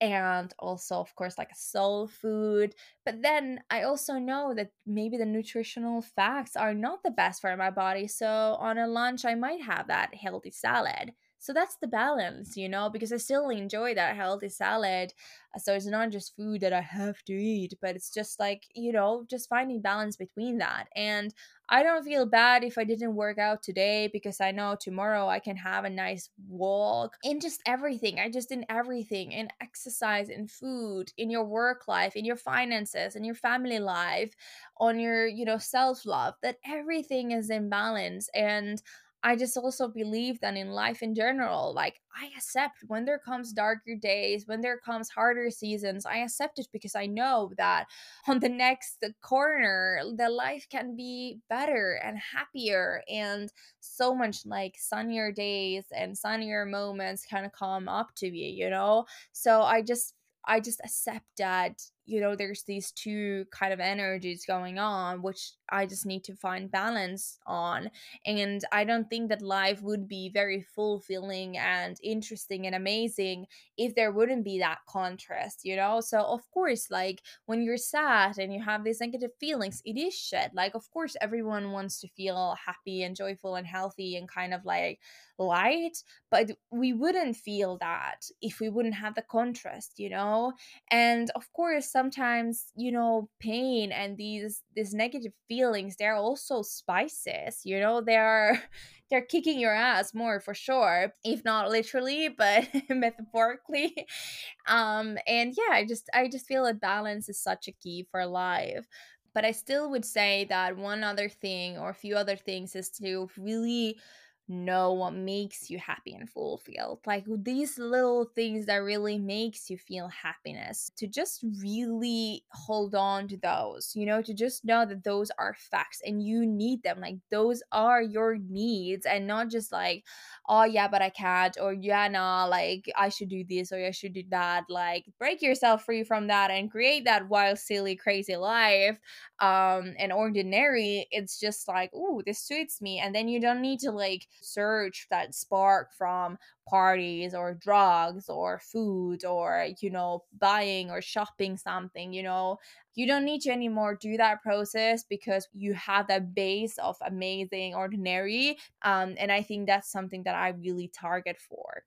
Speaker 1: and also of course like a soul food. But then i also know that maybe the nutritional facts are not the best for my body so on a lunch i might have that healthy salad so that's the balance you know because i still enjoy that healthy salad uh, so it's not just food that i have to eat but it's just like you know just finding balance between that and I don't feel bad if I didn't work out today because I know tomorrow I can have a nice walk in just everything. I just in everything in exercise, in food, in your work life, in your finances, in your family life, on your, you know, self love, that everything is in balance. And I just also believe that in life in general, like I accept when there comes darker days, when there comes harder seasons, I accept it because I know that on the next corner, the life can be better and happier and so much like sunnier days and sunnier moments kind of come up to me, you know? So I just I just accept that you know there's these two kind of energies going on which i just need to find balance on and i don't think that life would be very fulfilling and interesting and amazing if there wouldn't be that contrast you know? So of course like when you're sad and you have these negative feelings it is shed like of course everyone wants to feel happy and joyful and healthy and kind of like light but we wouldn't feel that if we wouldn't have the contrast you know? And of course sometimes you know pain and these these negative feelings they're also spices you know they're they're kicking your ass more for sure if not literally but metaphorically. Um and yeah i just i just feel that balance is such a key for life. But i still would say that one other thing or a few other things is to really know what makes you happy and fulfilled like these little things that really makes you feel happiness to just really hold on to those you know to just know that those are facts and you need them like those are your needs and not just like oh yeah but i can't or yeah nah like i should do this or i should do that like break yourself free from that and create that wild silly crazy life um and ordinary it's just like oh this suits me and then you don't need to like search that spark from parties or drugs or food or you know buying or shopping something you know? You don't need to anymore do that process because you have that base of amazing ordinary um, and i think that's something that i really target for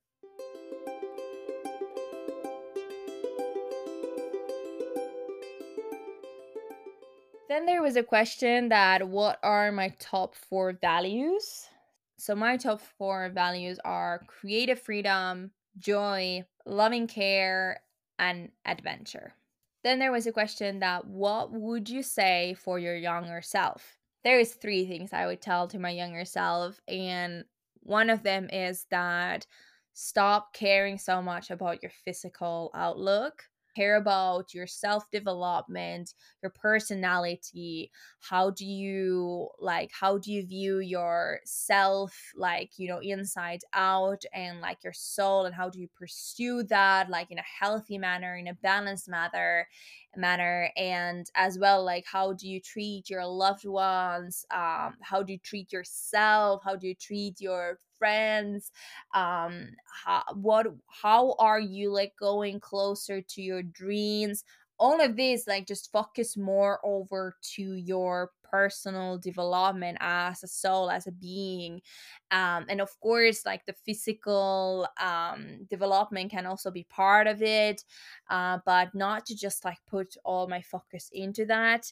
Speaker 1: Then there was a question that what are my top four values? So, my top four values are creative freedom, joy, loving care, and adventure. Then there was a question that what would you say for your younger self? There is three things I would tell to my younger self and one of them is that stop caring so much about your physical outlook care about your self development, your personality. How do you like, how do you view yourself, like, you know, inside out and like your soul, and how do you pursue that, like, in a healthy manner, in a balanced manner? manner and as well like how do you treat your loved ones um how do you treat yourself how do you treat your friends um how, what how are you like going closer to your dreams? All of this like just focus more over to your personal development as a soul as a being um, and of course like the physical um, development can also be part of it uh, but not to just like put all my focus into that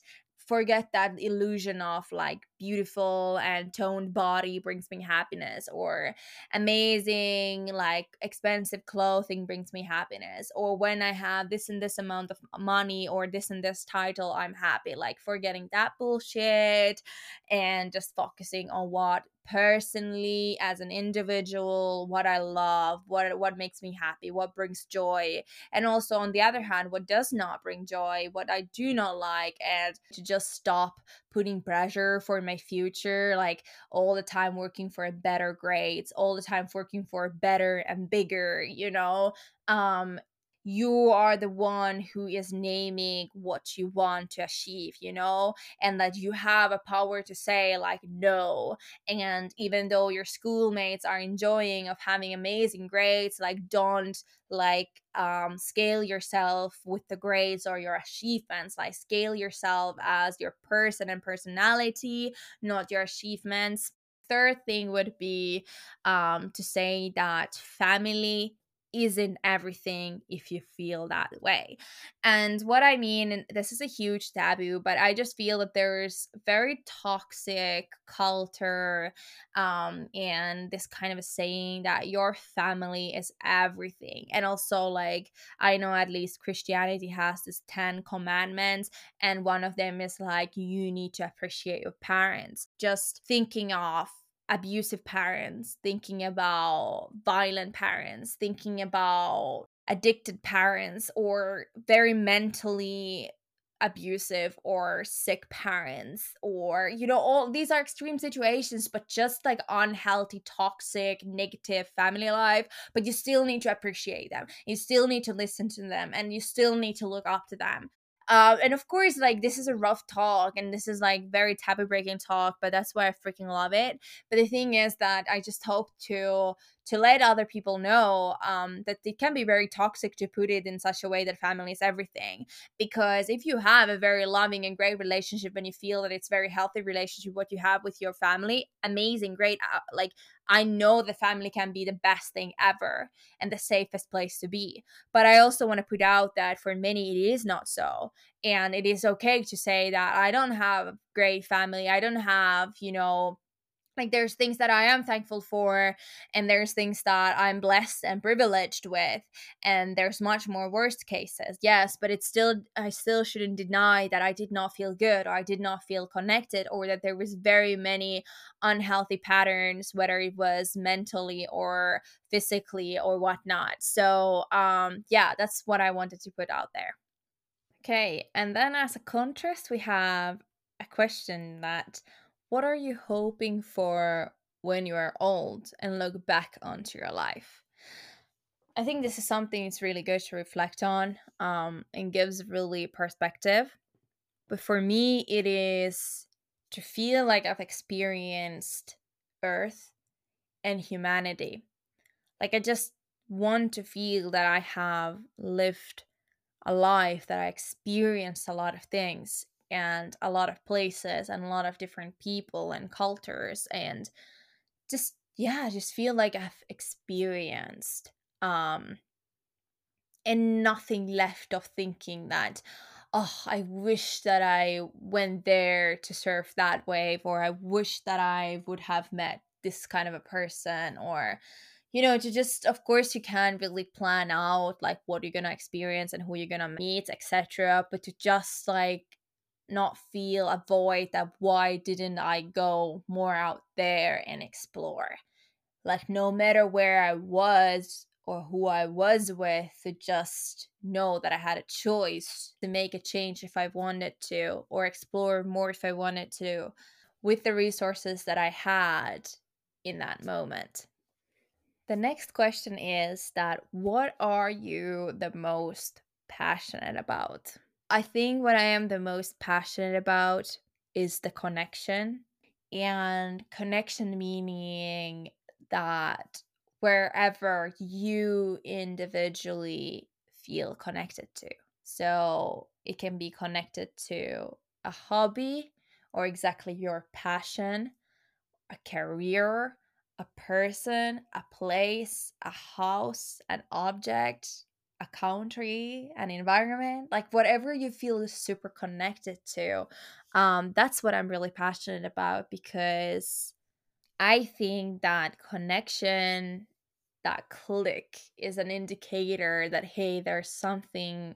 Speaker 1: forget that illusion of like beautiful and toned body brings me happiness or amazing like expensive clothing brings me happiness or when i have this and this amount of money or this and this title i'm happy. Like forgetting that bullshit and just focusing on what personally as an individual what i love what what makes me happy what brings joy and also on the other hand what does not bring joy what i do not like and to just stop putting pressure for my future like all the time working for better grades all the time working for better and bigger you know? Um you are the one who is naming what you want to achieve, you know, and that you have a power to say, like, no. And even though your schoolmates are enjoying of having amazing grades, like, don't like um, scale yourself with the grades or your achievements, like, scale yourself as your person and personality, not your achievements. Third thing would be um, to say that family isn't everything if you feel that way. And what I mean, and this is a huge taboo, but I just feel that there's very toxic culture um, and this kind of a saying that your family is everything. And also, like, I know at least Christianity has this 10 commandments, and one of them is like, you need to appreciate your parents. Just thinking of abusive parents, thinking about violent parents, thinking about addicted parents, or very mentally abusive or sick parents or you know all these are extreme situations but just like unhealthy toxic negative family life but you still need to appreciate them. You still need to listen to them and you still need to look up to them uh, and of course, like this is a rough talk and this is like very taboo breaking talk, but that's why I freaking love it. But the thing is that I just hope to to let other people know um, that it can be very toxic to put it in such a way that family is everything. Because if you have a very loving and great relationship and you feel that it's a very healthy relationship, what you have with your family, amazing, great. Uh, like I know the family can be the best thing ever and the safest place to be. But I also want to put out that for many it is not so. And it is okay to say that I don't have a great family. I don't have, you know, like there's things that I am thankful for and there's things that I'm blessed and privileged with and there's much more worst cases. Yes, but it's still I still shouldn't deny that I did not feel good or I did not feel connected or that there was very many unhealthy patterns whether it was mentally or physically or whatnot. So um yeah, that's what I wanted to put out there. Okay, and then as a contrast we have a question that what are you hoping for when you are old and look back onto your life? I think this is something it's really good to reflect on um, and gives really perspective. But for me, it is to feel like I've experienced Earth and humanity. Like I just want to feel that I have lived a life, that I experienced a lot of things and a lot of places and a lot of different people and cultures and just yeah just feel like i've experienced um and nothing left of thinking that oh i wish that i went there to surf that wave or i wish that i would have met this kind of a person or you know to just of course you can really plan out like what you're gonna experience and who you're gonna meet etc but to just like not feel a void that why didn't I go more out there and explore? Like, no matter where I was or who I was with, to just know that I had a choice to make a change if I wanted to, or explore more if I wanted to, with the resources that I had in that moment. The next question is that what are you the most passionate about? I think what I am the most passionate about is the connection. And connection meaning that wherever you individually feel connected to. So it can be connected to a hobby or exactly your passion, a career, a person, a place, a house, an object, a country, an environment, like whatever you feel is super connected to. Um, that's what I'm really passionate about because I think that connection, that click, is an indicator that, hey, there's something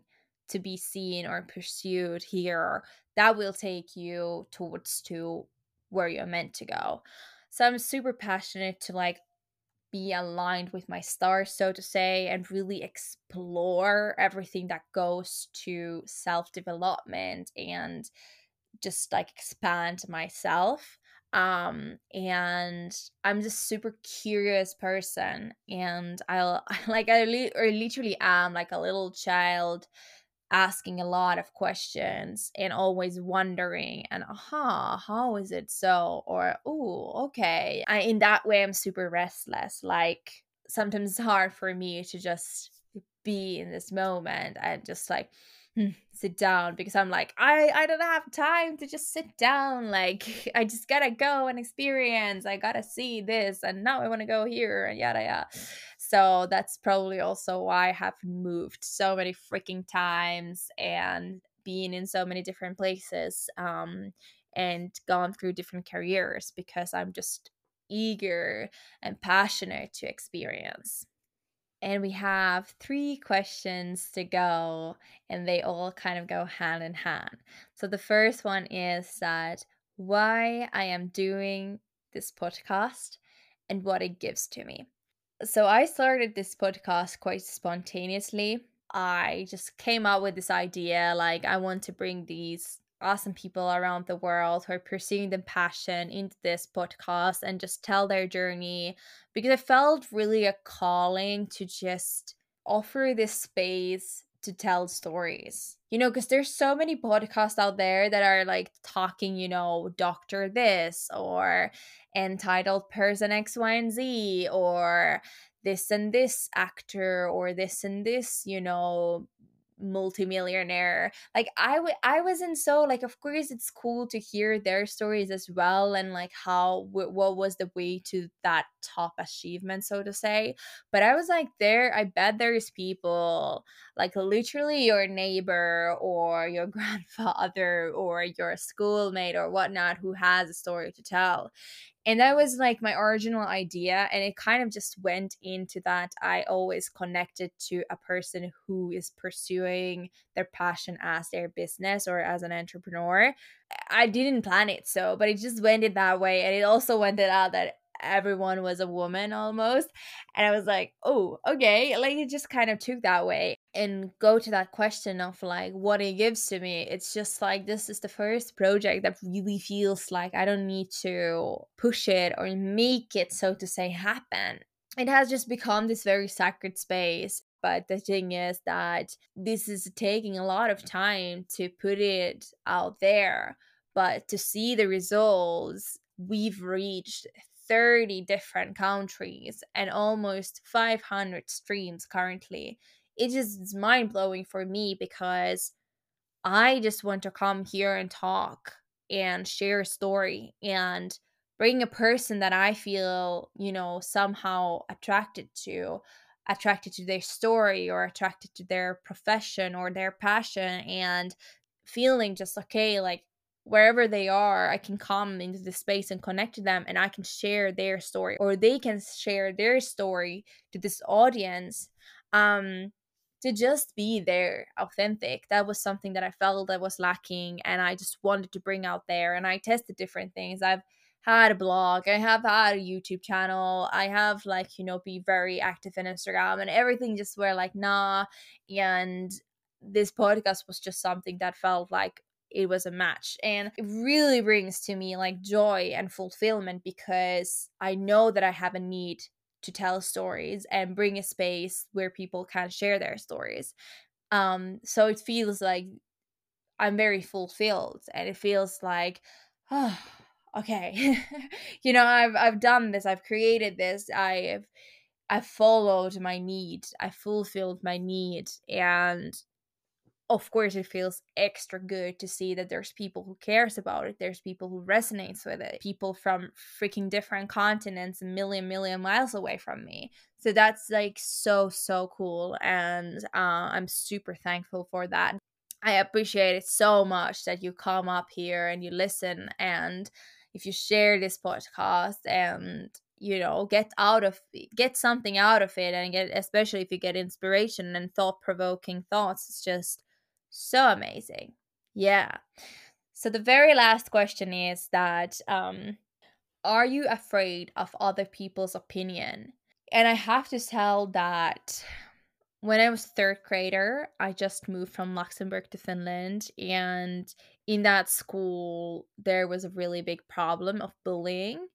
Speaker 1: to be seen or pursued here that will take you towards to where you're meant to go. So I'm super passionate to like be aligned with my stars, so to say, and really explore everything that goes to self development and just like expand myself um and i'm just super curious person and i'll like i li- or literally am like a little child asking a lot of questions and always wondering and aha how is it so or oh okay I, in that way i'm super restless like sometimes it's hard for me to just be in this moment and just like Hmm, sit down because I'm like, I, I don't have time to just sit down. Like, I just gotta go and experience. I gotta see this, and now I wanna go here, and yada yada. So that's probably also why I have moved so many freaking times and been in so many different places um, and gone through different careers because I'm just eager and passionate to experience and we have three questions to go, and they all kind of go hand in hand. So the first one is that why I am doing this podcast and what it gives to me. So I started this podcast quite spontaneously. I just came up with this idea like I want to bring these awesome people around the world who are pursuing their passion into this podcast and just tell their journey because I felt really a calling to just offer this space to tell stories. You know, because there's so many podcasts out there that are like talking, you know, Doctor This or entitled Person X, Y, and Z or this and this actor or this and this, you know, multimillionaire like i w- I wasn't so like of course it's cool to hear their stories as well and like how w- what was the way to that top achievement so to say but i was like there i bet there's people like literally your neighbor or your grandfather or your schoolmate or whatnot who has a story to tell and that was like my original idea and it kind of just went into that i always connected to a person who is pursuing their passion as their business or as an entrepreneur i didn't plan it so but it just went in that way and it also went it out that everyone was a woman almost. And I was like, oh, okay. Like it just kind of took that way. And go to that question of like what it gives to me. It's just like this is the first project that really feels like I don't need to push it or make it, so to say, happen. It has just become this very sacred space. But the thing is that this is taking a lot of time to put it out there. But to see the results we've reached 30 different countries and almost 500 streams currently. It is mind blowing for me because I just want to come here and talk and share a story and bring a person that I feel, you know, somehow attracted to, attracted to their story or attracted to their profession or their passion and feeling just okay, like wherever they are, I can come into the space and connect to them and I can share their story or they can share their story to this audience. Um to just be there authentic that was something that i felt that was lacking and i just wanted to bring out there and i tested different things i've had a blog i have had a youtube channel i have like you know be very active in instagram and everything just were like nah and this podcast was just something that felt like it was a match. And it really brings to me like joy and fulfillment because I know that I have a need to tell stories and bring a space where people can share their stories. Um, so it feels like I'm very fulfilled and it feels like, oh, okay, you know, I've I've done this, I've created this, I've I've followed my need, I fulfilled my need, and of course it feels extra good to see that there's people who cares about it there's people who resonates with it people from freaking different continents a million million miles away from me. So that's like so so cool and uh, i'm super thankful for that. I appreciate it so much that you come up here and you listen and if you share this podcast and you know get out of get something out of it and get especially if you get inspiration and thought provoking thoughts it's just so amazing. Yeah. So the very last question is that um are you afraid of other people's opinion? And I have to tell that when I was third grader, I just moved from Luxembourg to Finland. And in that school, there was a really big problem of bullying.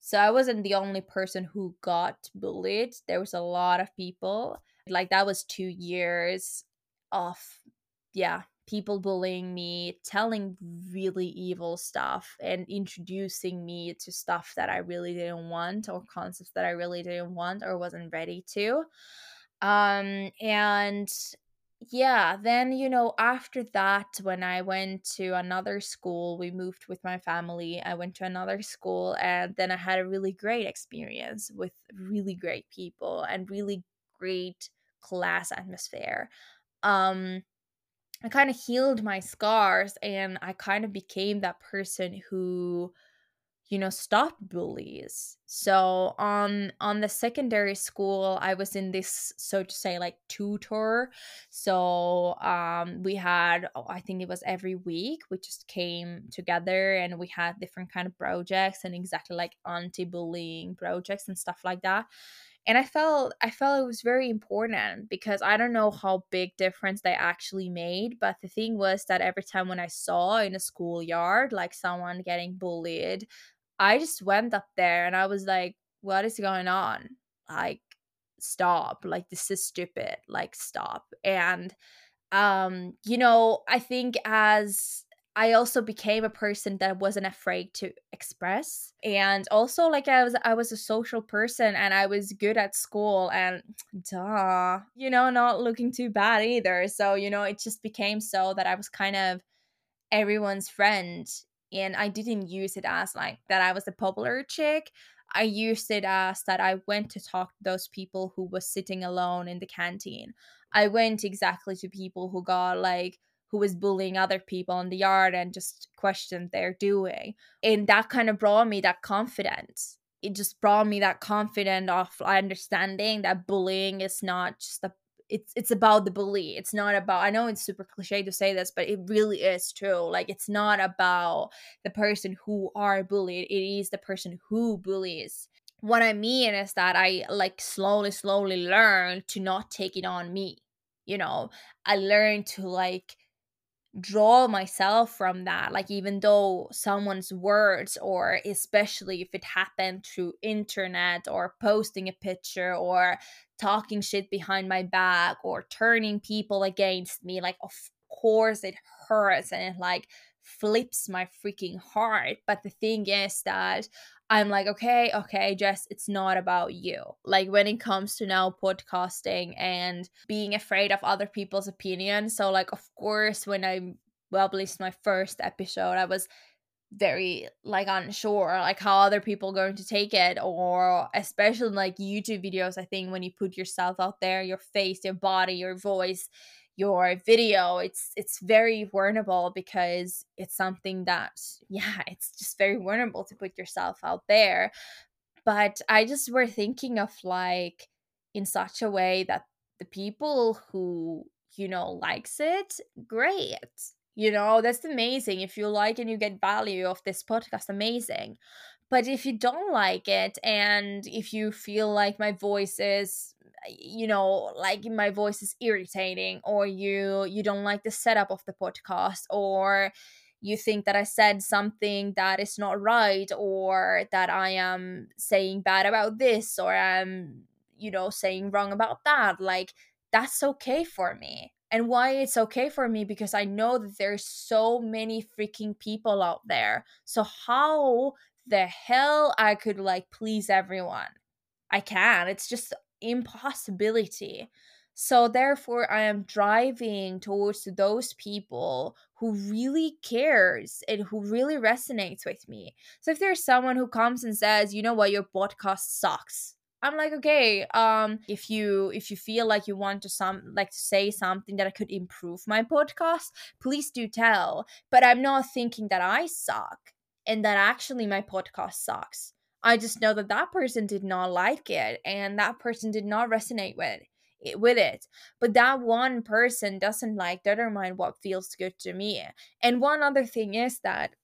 Speaker 1: So I wasn't the only person who got bullied. There was a lot of people. Like that was two years of, yeah, people bullying me, telling really evil stuff, and introducing me to stuff that I really didn't want or concepts that I really didn't want or wasn't ready to. Um, and yeah, then, you know, after that, when I went to another school, we moved with my family. I went to another school, and then I had a really great experience with really great people and really great class atmosphere. Um, I kind of healed my scars and I kind of became that person who you know stopped bullies. So on on the secondary school i was in this so to say like tutor. So um we had oh, i think it was every week we just came together and we had different kind of projects and exactly like anti-bullying projects and stuff like that and i felt i felt it was very important because i don't know how big difference they actually made but the thing was that every time when i saw in a schoolyard like someone getting bullied i just went up there and i was like what is going on? Like stop. Like this is stupid. Like stop. And um you know i think as I also became a person that wasn't afraid to express. And also like I was I was a social person and I was good at school and duh you know not looking too bad either. So you know it just became so that I was kind of everyone's friend and I didn't use it as like that I was a popular chick. I used it as that I went to talk to those people who was sitting alone in the canteen. I went exactly to people who got like who was bullying other people in the yard and just questioned their doing. And that kind of brought me that confidence. It just brought me that confidence of understanding that bullying is not just a it's it's about the bully. It's not about I know it's super cliche to say this, but it really is true. Like it's not about the person who are bullied. It is the person who bullies. What I mean is that I like slowly, slowly learn to not take it on me. You know, I learned to like draw myself from that like even though someone's words or especially if it happened through internet or posting a picture or talking shit behind my back or turning people against me like of course it hurts and it like flips my freaking heart. But the thing is that I'm like, okay, okay, Jess, it's not about you. Like when it comes to now podcasting and being afraid of other people's opinion. So, like, of course, when I published my first episode, I was very like unsure like how other people going to take it or especially like youtube videos i think when you put yourself out there your face your body your voice your video it's it's very vulnerable because it's something that yeah it's just very vulnerable to put yourself out there. But i just were thinking of like in such a way that the people who you know likes it great you know that's amazing. If you like and you get value of this podcast amazing. But if you don't like it and if you feel like my voice is you know like my voice is irritating or you you don't like the setup of the podcast or you think that I said something that is not right or that I am saying bad about this or I'm you know saying wrong about that like that's okay for me. And why it's okay for me because I know that there's so many freaking people out there. So how the hell I could like please everyone? I can it's just impossibility. So therefore I am driving towards those people who really cares and who really resonates with me. So if there's someone who comes and says, "You know what, your podcast sucks." I'm like, "Okay, um if you if you feel like you want to some like to say something that I could improve my podcast, please do tell." But I'm not thinking that I suck and that actually my podcast sucks. I just know that that person did not like it and that person did not resonate with it, with it. But that one person doesn't like determine what feels good to me. And one other thing is that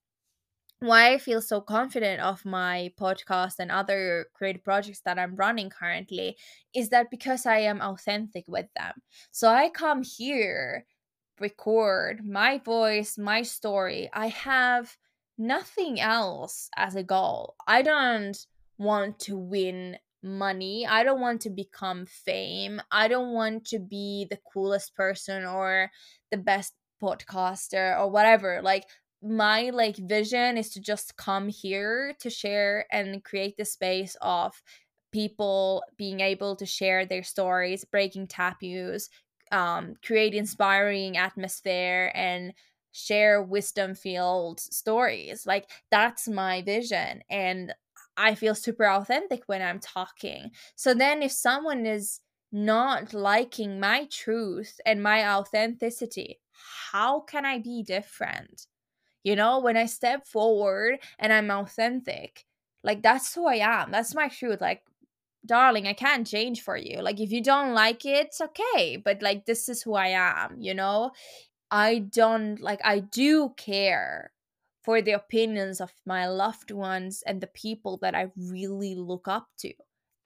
Speaker 1: why I feel so confident of my podcast and other creative projects that I'm running currently is that because I am authentic with them. So I come here, record my voice, my story. I have nothing else as a goal. I don't want to win money. I don't want to become fame. I don't want to be the coolest person or the best podcaster or whatever. Like my like vision is to just come here to share and create the space of people being able to share their stories breaking taboos um, create inspiring atmosphere and share wisdom filled stories like that's my vision and i feel super authentic when i'm talking so then if someone is not liking my truth and my authenticity how can i be different you know, when I step forward and I'm authentic, like that's who I am. That's my truth. Like, darling, I can't change for you. Like, if you don't like it, it's okay. But like, this is who I am, you know? I don't like, I do care for the opinions of my loved ones and the people that I really look up to.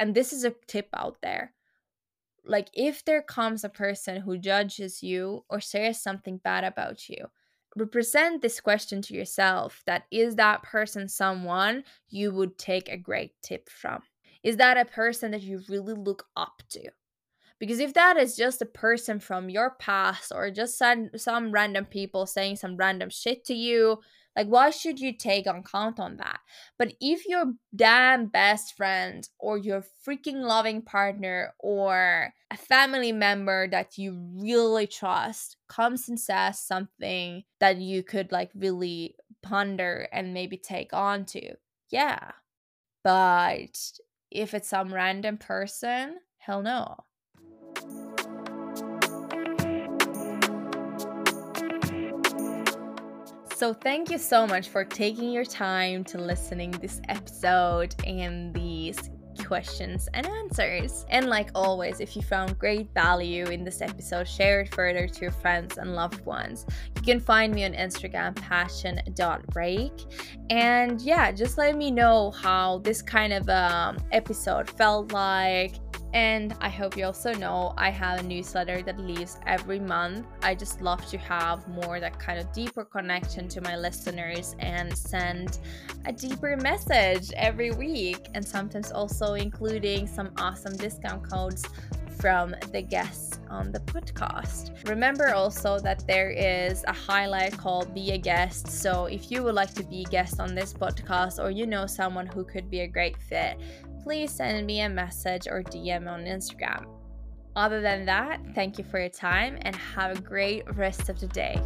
Speaker 1: And this is a tip out there. Like, if there comes a person who judges you or says something bad about you, represent this question to yourself that is that person someone you would take a great tip from is that a person that you really look up to because if that is just a person from your past or just some, some random people saying some random shit to you like, why should you take on count on that? But if your damn best friend or your freaking loving partner or a family member that you really trust comes and says something that you could like really ponder and maybe take on to, yeah. But if it's some random person, hell no. So thank you so much for taking your time to listening this episode and these questions and answers. And like always, if you found great value in this episode, share it further to your friends and loved ones. You can find me on Instagram, passion.break. And yeah, just let me know how this kind of um, episode felt like and I hope you also know I have a newsletter that leaves every month. I just love to have more that kind of deeper connection to my listeners and send a deeper message every week, and sometimes also including some awesome discount codes from the guests on the podcast. Remember also that there is a highlight called Be a Guest. So if you would like to be a guest on this podcast or you know someone who could be a great fit, please send me a message or DM on Instagram. Other than that, thank you for your time and have a great rest of the day.